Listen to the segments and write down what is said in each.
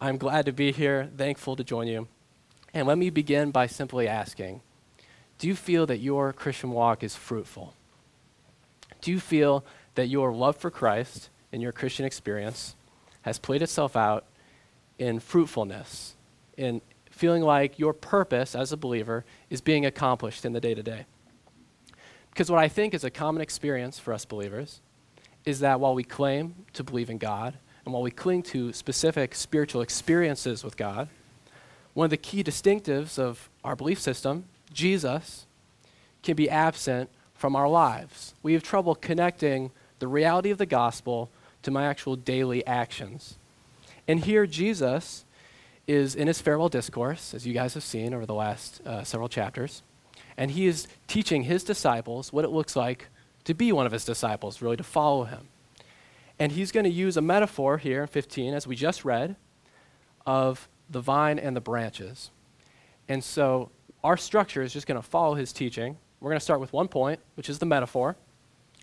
I'm glad to be here, thankful to join you. And let me begin by simply asking Do you feel that your Christian walk is fruitful? Do you feel that your love for Christ in your Christian experience has played itself out in fruitfulness, in feeling like your purpose as a believer is being accomplished in the day to day? Because what I think is a common experience for us believers is that while we claim to believe in God, and while we cling to specific spiritual experiences with God, one of the key distinctives of our belief system, Jesus, can be absent from our lives. We have trouble connecting the reality of the gospel to my actual daily actions. And here, Jesus is in his farewell discourse, as you guys have seen over the last uh, several chapters, and he is teaching his disciples what it looks like to be one of his disciples, really to follow him. And he's going to use a metaphor here in 15, as we just read, of the vine and the branches. And so our structure is just going to follow his teaching. We're going to start with one point, which is the metaphor.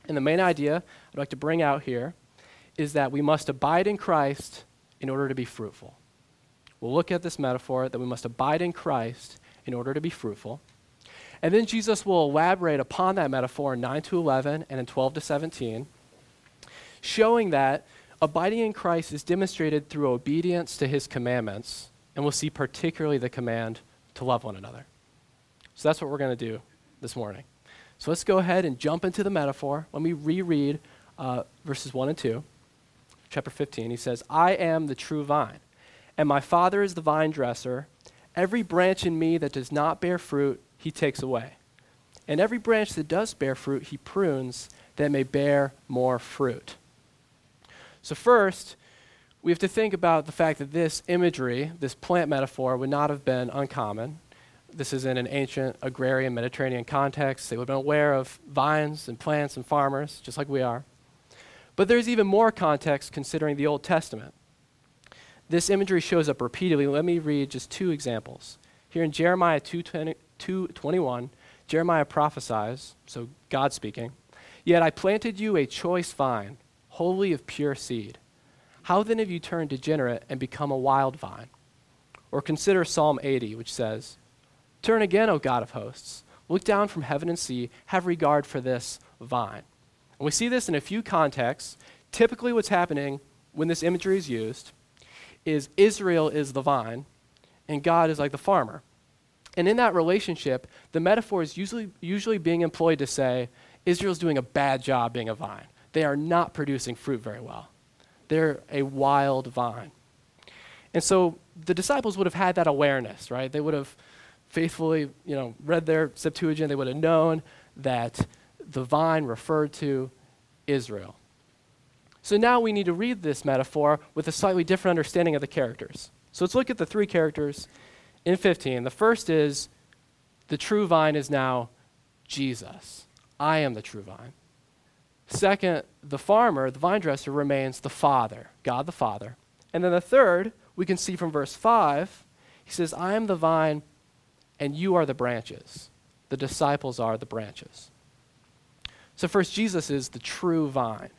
And the main idea I'd like to bring out here is that we must abide in Christ in order to be fruitful. We'll look at this metaphor that we must abide in Christ in order to be fruitful. And then Jesus will elaborate upon that metaphor in 9 to 11 and in 12 to 17 showing that abiding in Christ is demonstrated through obedience to his commandments, and we'll see particularly the command to love one another. So that's what we're going to do this morning. So let's go ahead and jump into the metaphor. Let me reread uh, verses 1 and 2. Chapter 15, he says, I am the true vine, and my Father is the vine dresser. Every branch in me that does not bear fruit, he takes away. And every branch that does bear fruit, he prunes that may bear more fruit. So, first, we have to think about the fact that this imagery, this plant metaphor, would not have been uncommon. This is in an ancient agrarian Mediterranean context. They would have been aware of vines and plants and farmers, just like we are. But there's even more context considering the Old Testament. This imagery shows up repeatedly. Let me read just two examples. Here in Jeremiah 2:21, Jeremiah prophesies, so God speaking, Yet I planted you a choice vine wholly of pure seed. How then have you turned degenerate and become a wild vine? Or consider Psalm 80, which says, Turn again, O God of hosts. Look down from heaven and see. Have regard for this vine. And we see this in a few contexts. Typically, what's happening when this imagery is used is Israel is the vine, and God is like the farmer. And in that relationship, the metaphor is usually, usually being employed to say Israel's doing a bad job being a vine they are not producing fruit very well. They're a wild vine. And so the disciples would have had that awareness, right? They would have faithfully, you know, read their Septuagint. They would have known that the vine referred to Israel. So now we need to read this metaphor with a slightly different understanding of the characters. So let's look at the three characters in 15. The first is the true vine is now Jesus. I am the true vine. Second, the farmer, the vine dresser, remains the Father, God the Father. And then the third, we can see from verse 5, he says, I am the vine and you are the branches. The disciples are the branches. So, first, Jesus is the true vine.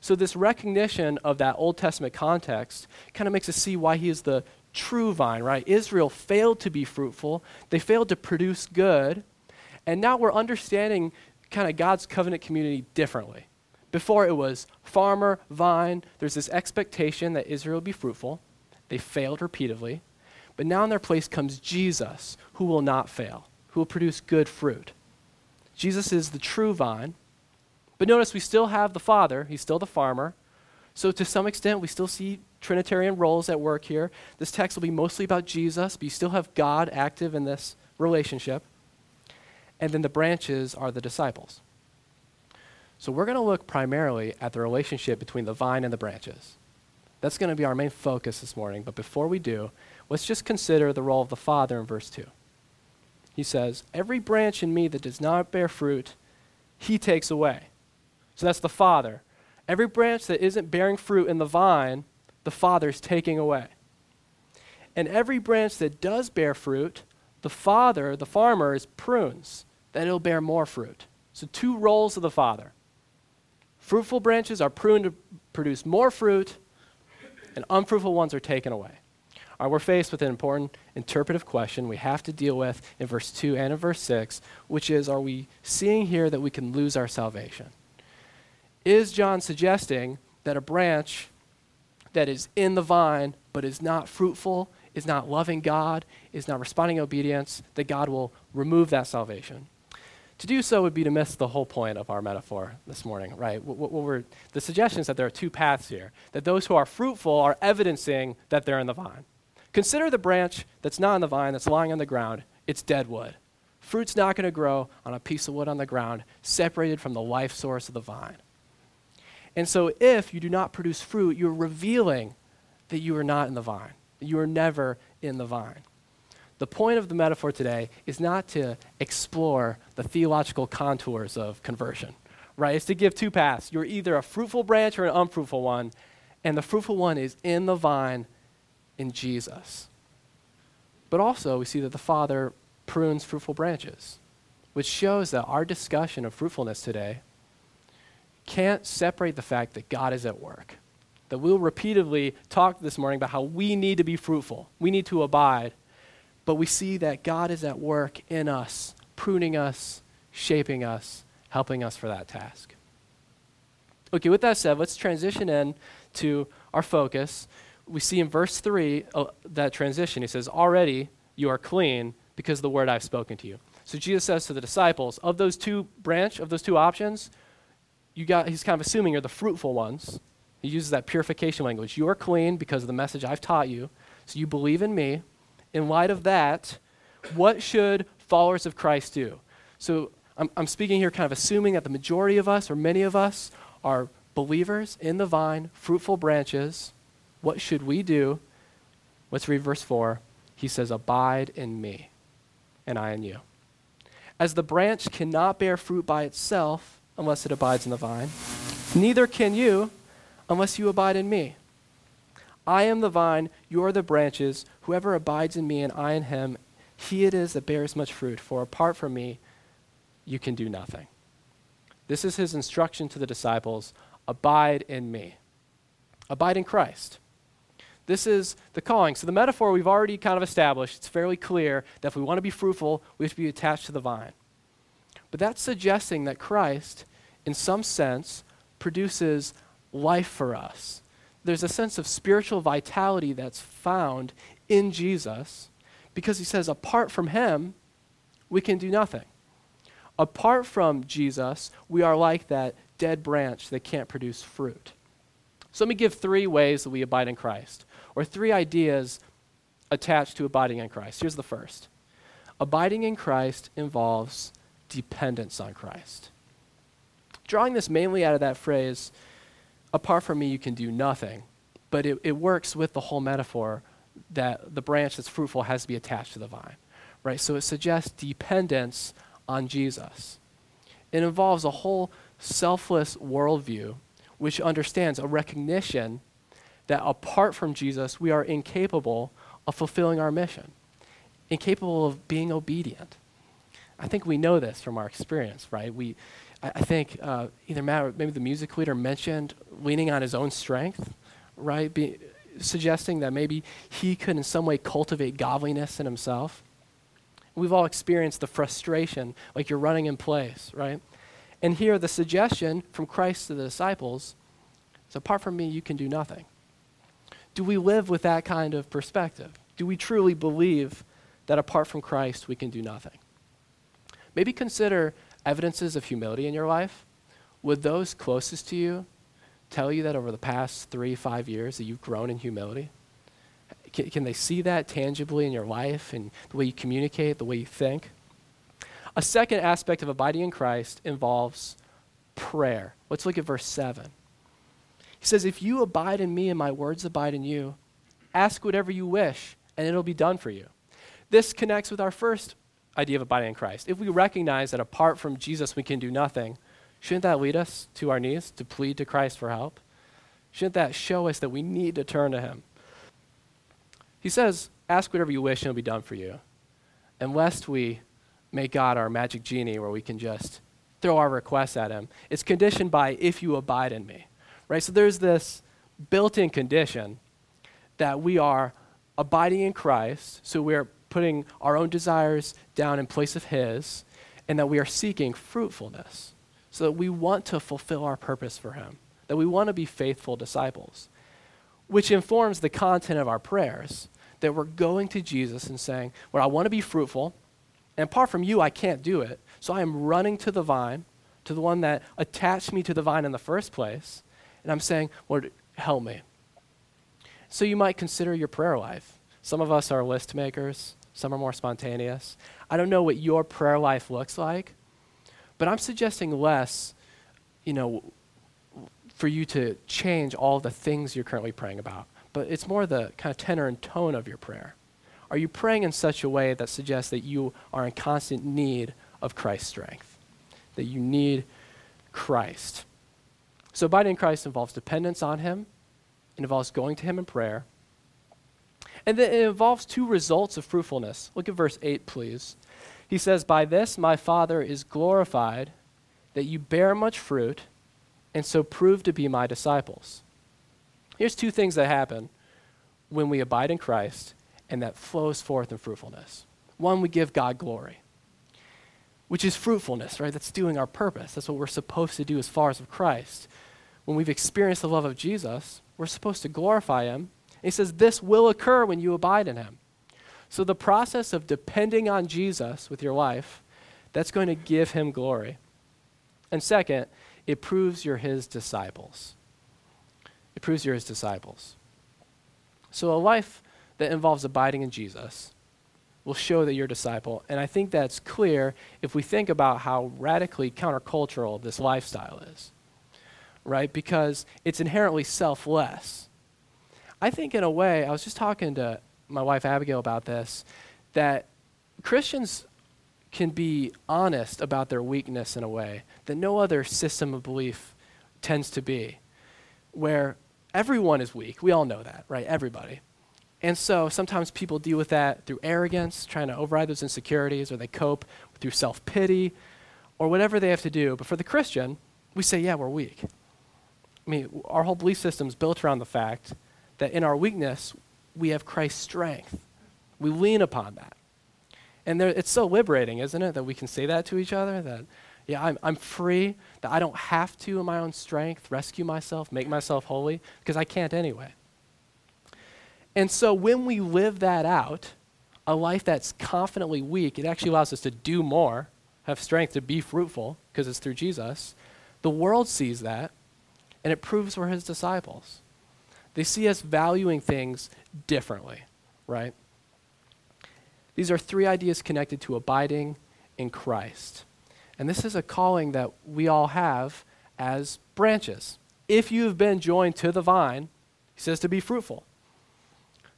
So, this recognition of that Old Testament context kind of makes us see why he is the true vine, right? Israel failed to be fruitful, they failed to produce good, and now we're understanding kind of God's covenant community differently. Before it was farmer, vine, there's this expectation that Israel be fruitful. They failed repeatedly. But now in their place comes Jesus, who will not fail, who will produce good fruit. Jesus is the true vine. But notice we still have the Father, he's still the farmer. So to some extent, we still see Trinitarian roles at work here. This text will be mostly about Jesus, but you still have God active in this relationship. And then the branches are the disciples. So we're going to look primarily at the relationship between the vine and the branches. That's going to be our main focus this morning. But before we do, let's just consider the role of the Father in verse 2. He says, Every branch in me that does not bear fruit, he takes away. So that's the Father. Every branch that isn't bearing fruit in the vine, the Father is taking away. And every branch that does bear fruit, the Father, the farmer, is prunes, that it'll bear more fruit. So, two roles of the Father Fruitful branches are pruned to produce more fruit, and unfruitful ones are taken away. right, we're faced with an important interpretive question we have to deal with in verse 2 and in verse 6, which is are we seeing here that we can lose our salvation? Is John suggesting that a branch that is in the vine but is not fruitful, is not loving God, is not responding in obedience, that God will remove that salvation? To do so would be to miss the whole point of our metaphor this morning, right? What, what the suggestion is that there are two paths here, that those who are fruitful are evidencing that they're in the vine. Consider the branch that's not in the vine, that's lying on the ground. It's dead wood. Fruit's not going to grow on a piece of wood on the ground, separated from the life source of the vine. And so, if you do not produce fruit, you're revealing that you are not in the vine. You are never in the vine. The point of the metaphor today is not to explore the theological contours of conversion, right? It's to give two paths. You're either a fruitful branch or an unfruitful one, and the fruitful one is in the vine in Jesus. But also, we see that the Father prunes fruitful branches, which shows that our discussion of fruitfulness today can't separate the fact that God is at work. That we'll repeatedly talk this morning about how we need to be fruitful, we need to abide but we see that God is at work in us, pruning us, shaping us, helping us for that task. Okay, with that said, let's transition in to our focus. We see in verse 3 uh, that transition. He says, Already you are clean because of the word I've spoken to you. So Jesus says to the disciples, of those two branch, of those two options, you got, he's kind of assuming you're the fruitful ones. He uses that purification language. You are clean because of the message I've taught you. So you believe in me in light of that, what should followers of Christ do? So I'm, I'm speaking here kind of assuming that the majority of us, or many of us, are believers in the vine, fruitful branches. What should we do? Let's read verse 4. He says, Abide in me, and I in you. As the branch cannot bear fruit by itself unless it abides in the vine, neither can you unless you abide in me. I am the vine, you are the branches. Whoever abides in me and I in him, he it is that bears much fruit. For apart from me, you can do nothing. This is his instruction to the disciples abide in me, abide in Christ. This is the calling. So, the metaphor we've already kind of established, it's fairly clear that if we want to be fruitful, we have to be attached to the vine. But that's suggesting that Christ, in some sense, produces life for us there's a sense of spiritual vitality that's found in Jesus because he says, apart from him, we can do nothing. Apart from Jesus, we are like that dead branch that can't produce fruit. So let me give three ways that we abide in Christ, or three ideas attached to abiding in Christ. Here's the first Abiding in Christ involves dependence on Christ. Drawing this mainly out of that phrase, apart from me, you can do nothing. But it, it works with the whole metaphor that the branch that's fruitful has to be attached to the vine, right? So it suggests dependence on Jesus. It involves a whole selfless worldview which understands a recognition that apart from Jesus, we are incapable of fulfilling our mission, incapable of being obedient. I think we know this from our experience, right? We, I, I think uh, either Matt or maybe the music leader mentioned leaning on his own strength, right? Be, suggesting that maybe he could in some way cultivate godliness in himself. We've all experienced the frustration, like you're running in place, right? And here, the suggestion from Christ to the disciples is apart from me, you can do nothing. Do we live with that kind of perspective? Do we truly believe that apart from Christ, we can do nothing? Maybe consider evidences of humility in your life? Would those closest to you tell you that over the past three, five years that you've grown in humility? Can, can they see that tangibly in your life and the way you communicate, the way you think? A second aspect of abiding in Christ involves prayer. Let's look at verse 7. He says, If you abide in me and my words abide in you, ask whatever you wish, and it'll be done for you. This connects with our first idea of abiding in Christ. If we recognize that apart from Jesus we can do nothing, shouldn't that lead us to our knees to plead to Christ for help? Shouldn't that show us that we need to turn to Him? He says, Ask whatever you wish and it'll be done for you. And lest we make God our magic genie where we can just throw our requests at Him, it's conditioned by if you abide in me. Right? So there's this built in condition that we are abiding in Christ, so we are putting our own desires down in place of His, and that we are seeking fruitfulness, so that we want to fulfill our purpose for Him, that we want to be faithful disciples, which informs the content of our prayers, that we're going to Jesus and saying, Well, I want to be fruitful, and apart from you, I can't do it, so I am running to the vine, to the one that attached me to the vine in the first place, and I'm saying, Lord, help me. So you might consider your prayer life. Some of us are list makers, some are more spontaneous. I don't know what your prayer life looks like, but I'm suggesting less, you know, for you to change all the things you're currently praying about. But it's more the kind of tenor and tone of your prayer. Are you praying in such a way that suggests that you are in constant need of Christ's strength? That you need Christ? So abiding in Christ involves dependence on Him, it involves going to Him in prayer, and then it involves two results of fruitfulness. Look at verse 8, please. He says, By this my Father is glorified, that you bear much fruit, and so prove to be my disciples. Here's two things that happen when we abide in Christ and that flows forth in fruitfulness. One, we give God glory, which is fruitfulness, right? That's doing our purpose. That's what we're supposed to do as far as of Christ. When we've experienced the love of Jesus, we're supposed to glorify him. He says this will occur when you abide in him. So the process of depending on Jesus with your life, that's going to give him glory. And second, it proves you're his disciples. It proves you're his disciples. So a life that involves abiding in Jesus will show that you're a disciple. And I think that's clear if we think about how radically countercultural this lifestyle is, right? Because it's inherently selfless. I think, in a way, I was just talking to my wife Abigail about this, that Christians can be honest about their weakness in a way that no other system of belief tends to be, where everyone is weak. We all know that, right? Everybody. And so sometimes people deal with that through arrogance, trying to override those insecurities, or they cope through self pity, or whatever they have to do. But for the Christian, we say, yeah, we're weak. I mean, our whole belief system is built around the fact that in our weakness, we have Christ's strength. We lean upon that. And there, it's so liberating, isn't it, that we can say that to each other? That, yeah, I'm, I'm free, that I don't have to, in my own strength, rescue myself, make myself holy, because I can't anyway. And so when we live that out, a life that's confidently weak, it actually allows us to do more, have strength to be fruitful, because it's through Jesus. The world sees that, and it proves we're his disciples. They see us valuing things differently, right? These are three ideas connected to abiding in Christ. And this is a calling that we all have as branches. If you have been joined to the vine, he says to be fruitful.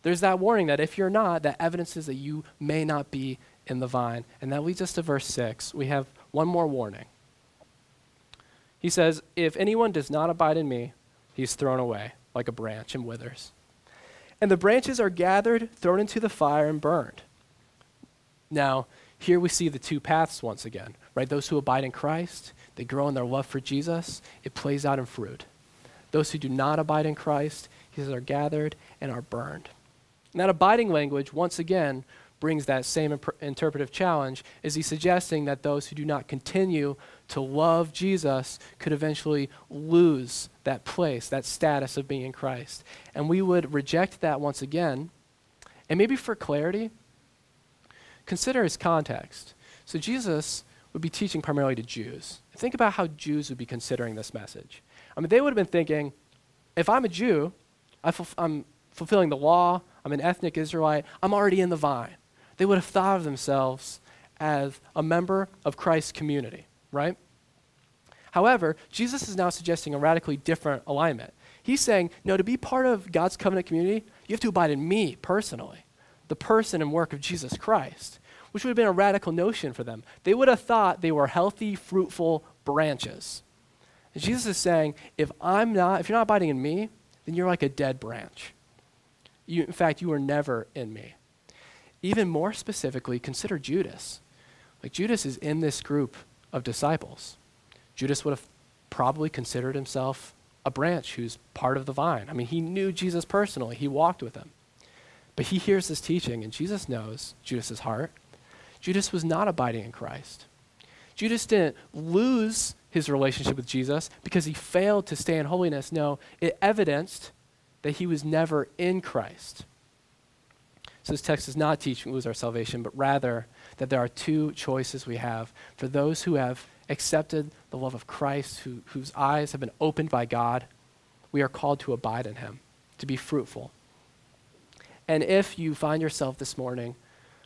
There's that warning that if you're not, that evidences that you may not be in the vine. And that leads us to verse 6. We have one more warning. He says, If anyone does not abide in me, he's thrown away like a branch and withers. And the branches are gathered, thrown into the fire, and burned. Now, here we see the two paths once again, right? Those who abide in Christ, they grow in their love for Jesus, it plays out in fruit. Those who do not abide in Christ, he says, are gathered and are burned. And that abiding language, once again, brings that same imp- interpretive challenge. Is he suggesting that those who do not continue to love Jesus could eventually lose that place, that status of being in Christ? And we would reject that once again. And maybe for clarity, consider his context. So Jesus would be teaching primarily to Jews. Think about how Jews would be considering this message. I mean, they would have been thinking, if I'm a Jew, I am fulfilling the law, I'm an ethnic Israelite, I'm already in the vine. They would have thought of themselves as a member of Christ's community, right? However, Jesus is now suggesting a radically different alignment. He's saying, no, to be part of God's covenant community, you have to abide in me personally, the person and work of Jesus Christ, which would have been a radical notion for them. They would have thought they were healthy, fruitful branches. And Jesus is saying, if I'm not, if you're not abiding in me, then you're like a dead branch. You, in fact, you were never in me. Even more specifically, consider Judas. Like Judas is in this group of disciples. Judas would have probably considered himself a branch who's part of the vine. I mean, he knew Jesus personally, he walked with him. But he hears this teaching, and Jesus knows Judas's heart. Judas was not abiding in Christ. Judas didn't lose his relationship with Jesus because he failed to stay in holiness. No, it evidenced that he was never in Christ. So this text is not teaching lose our salvation, but rather that there are two choices we have for those who have accepted the love of Christ, who, whose eyes have been opened by God. We are called to abide in him, to be fruitful. And if you find yourself this morning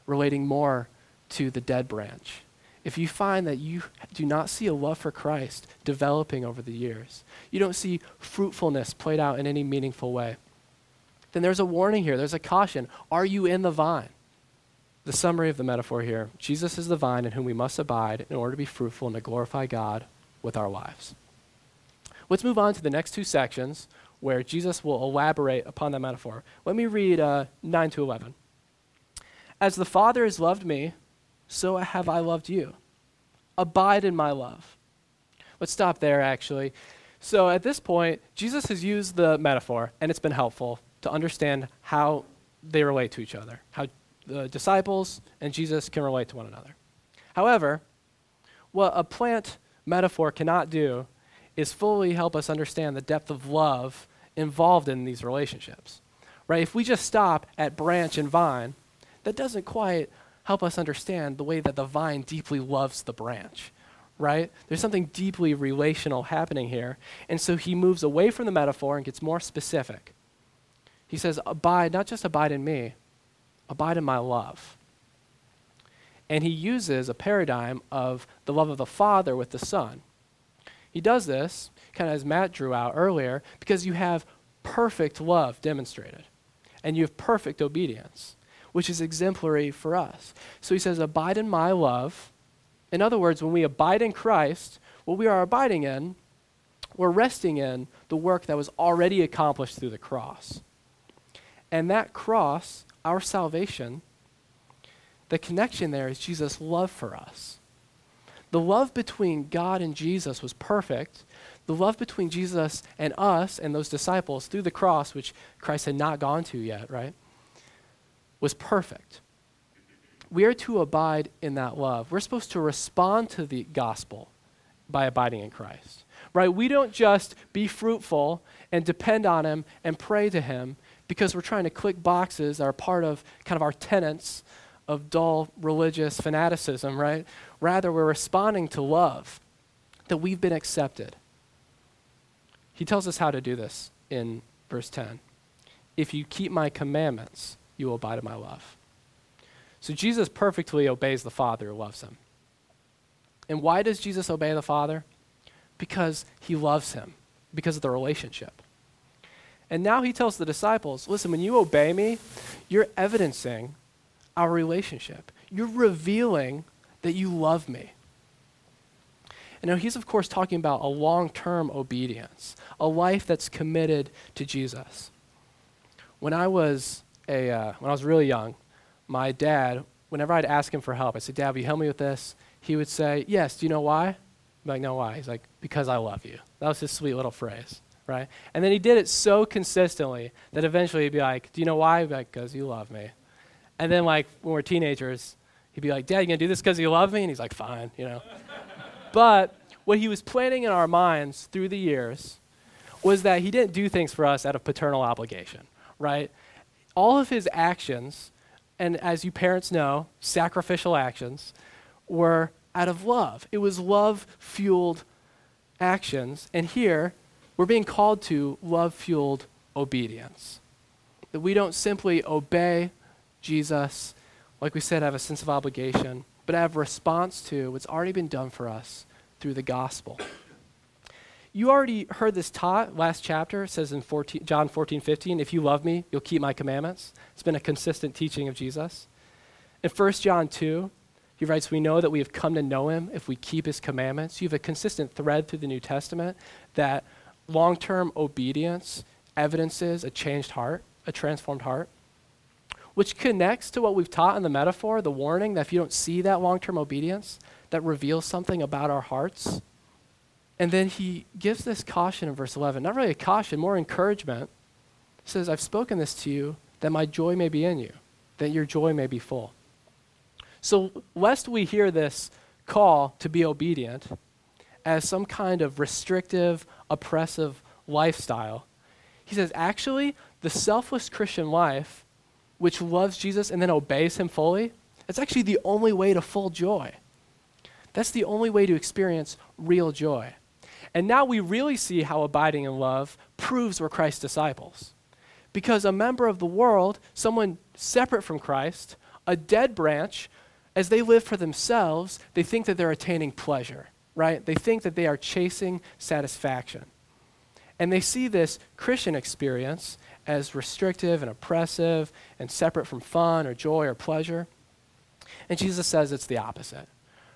relating more to the dead branch, if you find that you do not see a love for Christ developing over the years, you don't see fruitfulness played out in any meaningful way, then there's a warning here. There's a caution. Are you in the vine? The summary of the metaphor here Jesus is the vine in whom we must abide in order to be fruitful and to glorify God with our lives. Let's move on to the next two sections where Jesus will elaborate upon that metaphor. Let me read uh, 9 to 11. As the Father has loved me, so have I loved you. Abide in my love. Let's stop there, actually. So at this point, Jesus has used the metaphor, and it's been helpful to understand how they relate to each other, how the disciples and Jesus can relate to one another. However, what a plant metaphor cannot do is fully help us understand the depth of love involved in these relationships. Right? If we just stop at branch and vine, that doesn't quite help us understand the way that the vine deeply loves the branch. Right? There's something deeply relational happening here. And so he moves away from the metaphor and gets more specific. He says, Abide, not just abide in me, abide in my love. And he uses a paradigm of the love of the Father with the Son. He does this, kind of as Matt drew out earlier, because you have perfect love demonstrated, and you have perfect obedience which is exemplary for us. So he says, Abide in my love. In other words, when we abide in Christ, what we are abiding in, we're resting in the work that was already accomplished through the cross. And that cross, our salvation, the connection there is Jesus' love for us. The love between God and Jesus was perfect. The love between Jesus and us and those disciples through the cross, which Christ had not gone to yet, right? was perfect. We are to abide in that love. We're supposed to respond to the gospel by abiding in Christ. Right? We don't just be fruitful and depend on him and pray to him because we're trying to click boxes that are part of kind of our tenets of dull religious fanaticism, right? Rather, we're responding to love that we've been accepted. He tells us how to do this in verse 10. If you keep my commandments, you will abide in my love. So Jesus perfectly obeys the Father who loves him. And why does Jesus obey the Father? Because he loves him, because of the relationship. And now he tells the disciples listen, when you obey me, you're evidencing our relationship. You're revealing that you love me. And now he's, of course, talking about a long term obedience, a life that's committed to Jesus. When I was a, uh, when I was really young, my dad, whenever I'd ask him for help, I said, Dad, will you help me with this? He would say, Yes. Do you know why? I'm like, No, why? He's like, Because I love you. That was his sweet little phrase, right? And then he did it so consistently that eventually he'd be like, Do you know why? Like, Because you love me. And then, like, when we're teenagers, he'd be like, Dad, you gonna do this because you love me? And he's like, Fine, you know. but what he was planting in our minds through the years was that he didn't do things for us out of paternal obligation, right? all of his actions, and as you parents know, sacrificial actions, were out of love. It was love fueled actions. And here, we're being called to love fueled obedience. That we don't simply obey Jesus, like we said, have a sense of obligation, but have response to what's already been done for us through the gospel. You already heard this taught last chapter. It says in 14, John 14, 15, if you love me, you'll keep my commandments. It's been a consistent teaching of Jesus. In 1 John 2, he writes, We know that we have come to know him if we keep his commandments. You have a consistent thread through the New Testament that long term obedience evidences a changed heart, a transformed heart, which connects to what we've taught in the metaphor, the warning that if you don't see that long term obedience, that reveals something about our hearts and then he gives this caution in verse 11. Not really a caution, more encouragement. He says, I've spoken this to you that my joy may be in you, that your joy may be full. So, lest we hear this call to be obedient as some kind of restrictive, oppressive lifestyle, he says, actually, the selfless Christian life, which loves Jesus and then obeys him fully, it's actually the only way to full joy. That's the only way to experience real joy. And now we really see how abiding in love proves we're Christ's disciples. Because a member of the world, someone separate from Christ, a dead branch, as they live for themselves, they think that they're attaining pleasure, right? They think that they are chasing satisfaction. And they see this Christian experience as restrictive and oppressive and separate from fun or joy or pleasure. And Jesus says it's the opposite,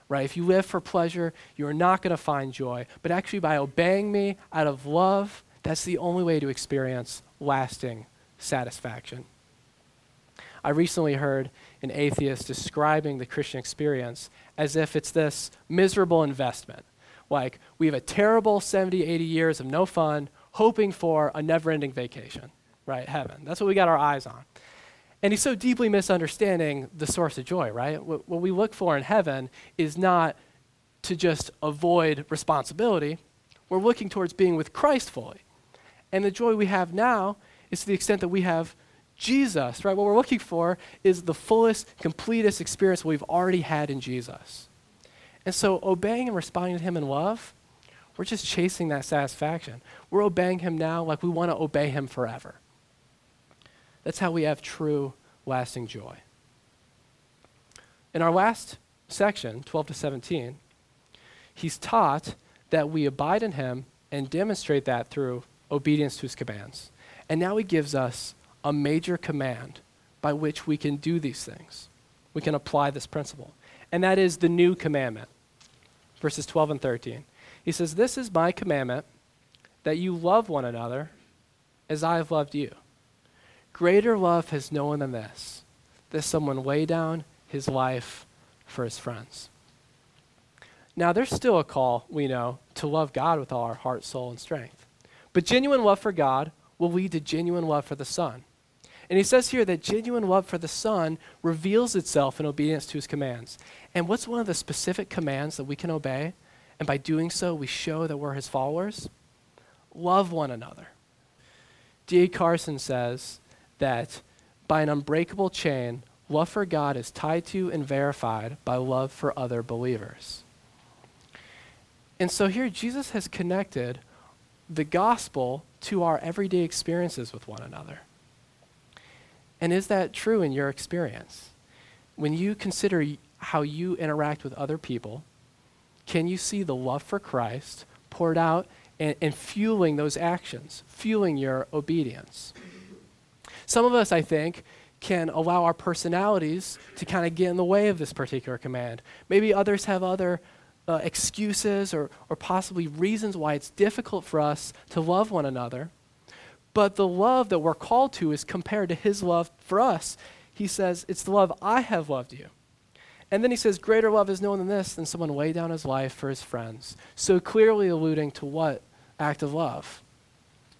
right? If you live for pleasure, you are not going to find joy. But actually, by obeying me out of love, that's the only way to experience lasting satisfaction. I recently heard an atheist describing the Christian experience as if it's this miserable investment. Like, we have a terrible 70, 80 years of no fun, hoping for a never ending vacation, right? Heaven. That's what we got our eyes on. And he's so deeply misunderstanding the source of joy, right? What, what we look for in heaven is not to just avoid responsibility, we're looking towards being with Christ fully. And the joy we have now is to the extent that we have Jesus, right? What we're looking for is the fullest, completest experience we've already had in Jesus. And so obeying and responding to Him in love, we're just chasing that satisfaction. We're obeying Him now like we want to obey Him forever. That's how we have true, lasting joy. In our last section, 12 to 17, He's taught that we abide in Him and demonstrate that through obedience to His commands. And now He gives us a major command by which we can do these things. We can apply this principle. And that is the new commandment. Verses 12 and 13. He says, This is my commandment that you love one another as I have loved you. Greater love has no one than this, that someone lay down his life for his friends. Now, there's still a call, we know, to love God with all our heart, soul, and strength. But genuine love for God will lead to genuine love for the Son. And he says here that genuine love for the Son reveals itself in obedience to his commands. And what's one of the specific commands that we can obey? And by doing so, we show that we're his followers? Love one another. D.A. Carson says that by an unbreakable chain, love for God is tied to and verified by love for other believers. And so here, Jesus has connected the gospel to our everyday experiences with one another. And is that true in your experience? When you consider how you interact with other people, can you see the love for Christ poured out and, and, fueling those actions, fueling your obedience? Some of us, I think, can allow our personalities to kind of get in the way of this particular command. Maybe others have other uh, excuses or, or possibly reasons why it's difficult for us to love one another. But the love that we're called to is compared to his love for us. He says, It's the love I have loved you. And then he says, Greater love is known than this, than someone lay down his life for his friends. So clearly alluding to what act of love?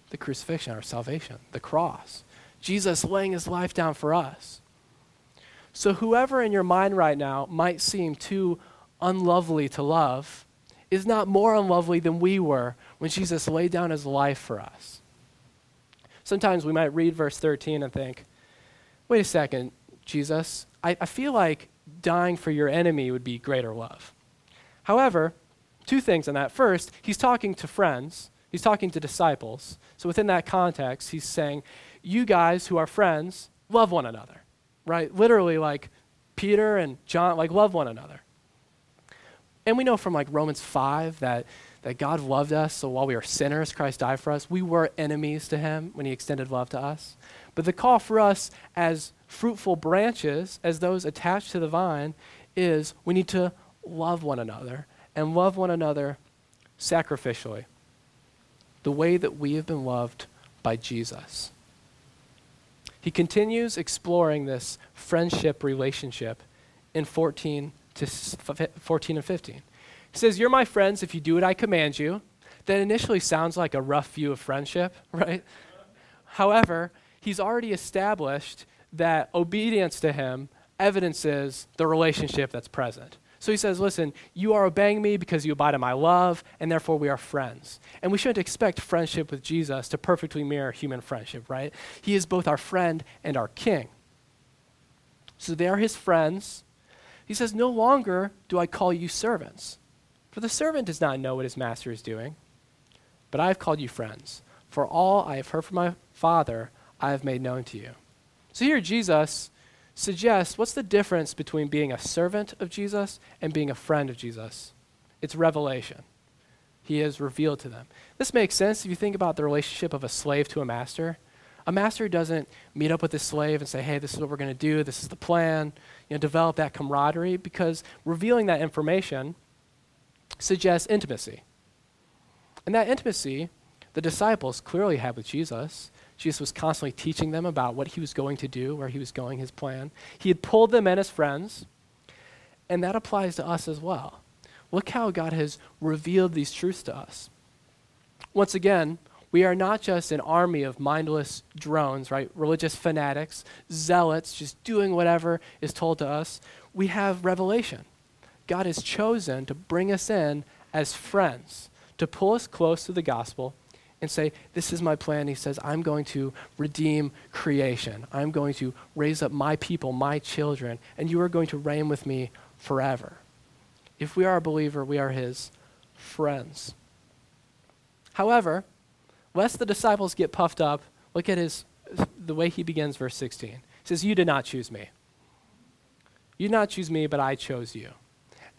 The crucifixion, our salvation, the cross. Jesus laying his life down for us. So, whoever in your mind right now might seem too unlovely to love is not more unlovely than we were when Jesus laid down his life for us. Sometimes we might read verse 13 and think, wait a second, Jesus, I, I feel like dying for your enemy would be greater love. However, two things on that. First, he's talking to friends, he's talking to disciples. So within that context, he's saying, you guys who are friends, love one another, right? Literally, like Peter and John, like, love one another. And we know from like Romans 5 that that God loved us, so while we were sinners, Christ died for us. We were enemies to him when he extended love to us. But the call for us as fruitful branches, as those attached to the vine, is we need to love one another and love one another sacrificially, the way that we have been loved by Jesus. He continues exploring this friendship relationship in 14 to 14 and 15. He says, You're my friends if you do what I command you. That initially sounds like a rough view of friendship, right? However, he's already established that obedience to him evidences the relationship that's present. So he says, Listen, you are obeying me because you abide in my love, and therefore we are friends. And we shouldn't expect friendship with Jesus to perfectly mirror human friendship, right? He is both our friend and our king. So they are his friends. He says, No longer do I call you servants, for the servant does not know what his master is doing, but I have called you friends. For all I have heard from my Father, I have made known to you. So here Jesus suggests what's the difference between being a servant of Jesus and being a friend of Jesus? It's revelation. He has revealed to them. This makes sense if you think about the relationship of a slave to a master. A master doesn't meet up with his slave and say, hey, this is what we're going to do, this is the plan, you know, develop that camaraderie, because revealing that information suggests intimacy. And that intimacy, the disciples clearly had with Jesus. Jesus was constantly teaching them about what he was going to do, where he was going, his plan. He had pulled them in as friends, and that applies to us as well. Look how God has revealed these truths to us. Once again, we are not just an army of mindless drones, right? Religious fanatics, zealots, just doing whatever is told to us. We have revelation. God has chosen to bring us in as friends, to pull us close to the gospel and say, This is my plan. He says, I'm going to redeem creation. I'm going to raise up my people, my children, and you are going to reign with me forever. If we are a believer, we are his friends. However, lest the disciples get puffed up, look at his the way he begins verse 16. He says, You did not choose me. You did not choose me, but I chose you.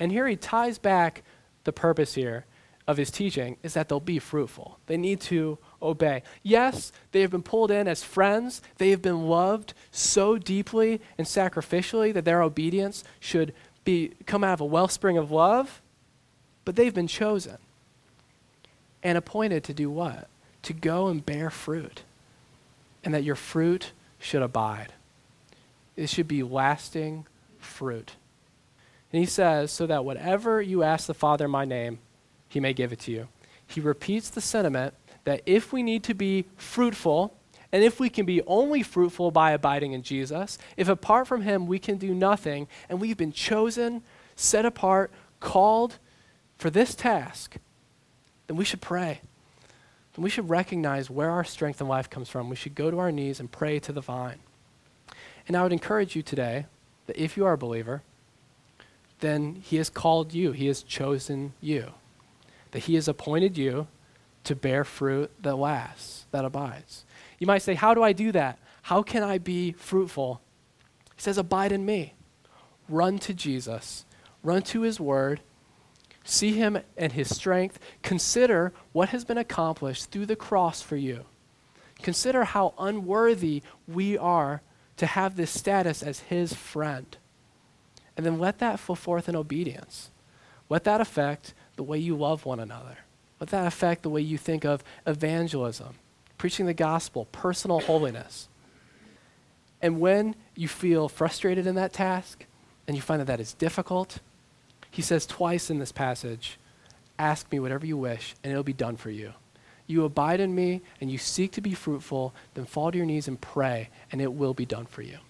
And here he ties back the purpose here of his teaching is that they'll be fruitful. They need to obey. Yes, they have been pulled in as friends. They have been loved so deeply and sacrificially that their obedience should be come out of a wellspring of love, but they've been chosen and appointed to do what? To go and bear fruit. And that your fruit should abide. It should be lasting fruit. And he says, so that whatever you ask the Father in my name, he may give it to you. He repeats the sentiment that if we need to be fruitful, and if we can be only fruitful by abiding in Jesus, if apart from him we can do nothing, and we've been chosen, set apart, called for this task, then we should pray. And we should recognize where our strength in life comes from. We should go to our knees and pray to the vine. And I would encourage you today that if you are a believer, then he has called you, he has chosen you that He has appointed you to bear fruit that lasts, that abides. You might say, How do I do that? How can I be fruitful? He says, Abide in me. Run to Jesus, run to His Word, see Him and His strength. Consider what has been accomplished through the cross for you. Consider how unworthy we are to have this status as His friend. And then let that flow forth in obedience. Let that affect the way you love one another? Let that affect the way you think of evangelism, preaching the gospel, personal holiness? And when you feel frustrated in that task and you find that that is difficult, he says twice in this passage, Ask me whatever you wish, and it'll be done for you. You abide in me and you seek to be fruitful, then fall to your knees and pray, and it will be done for you.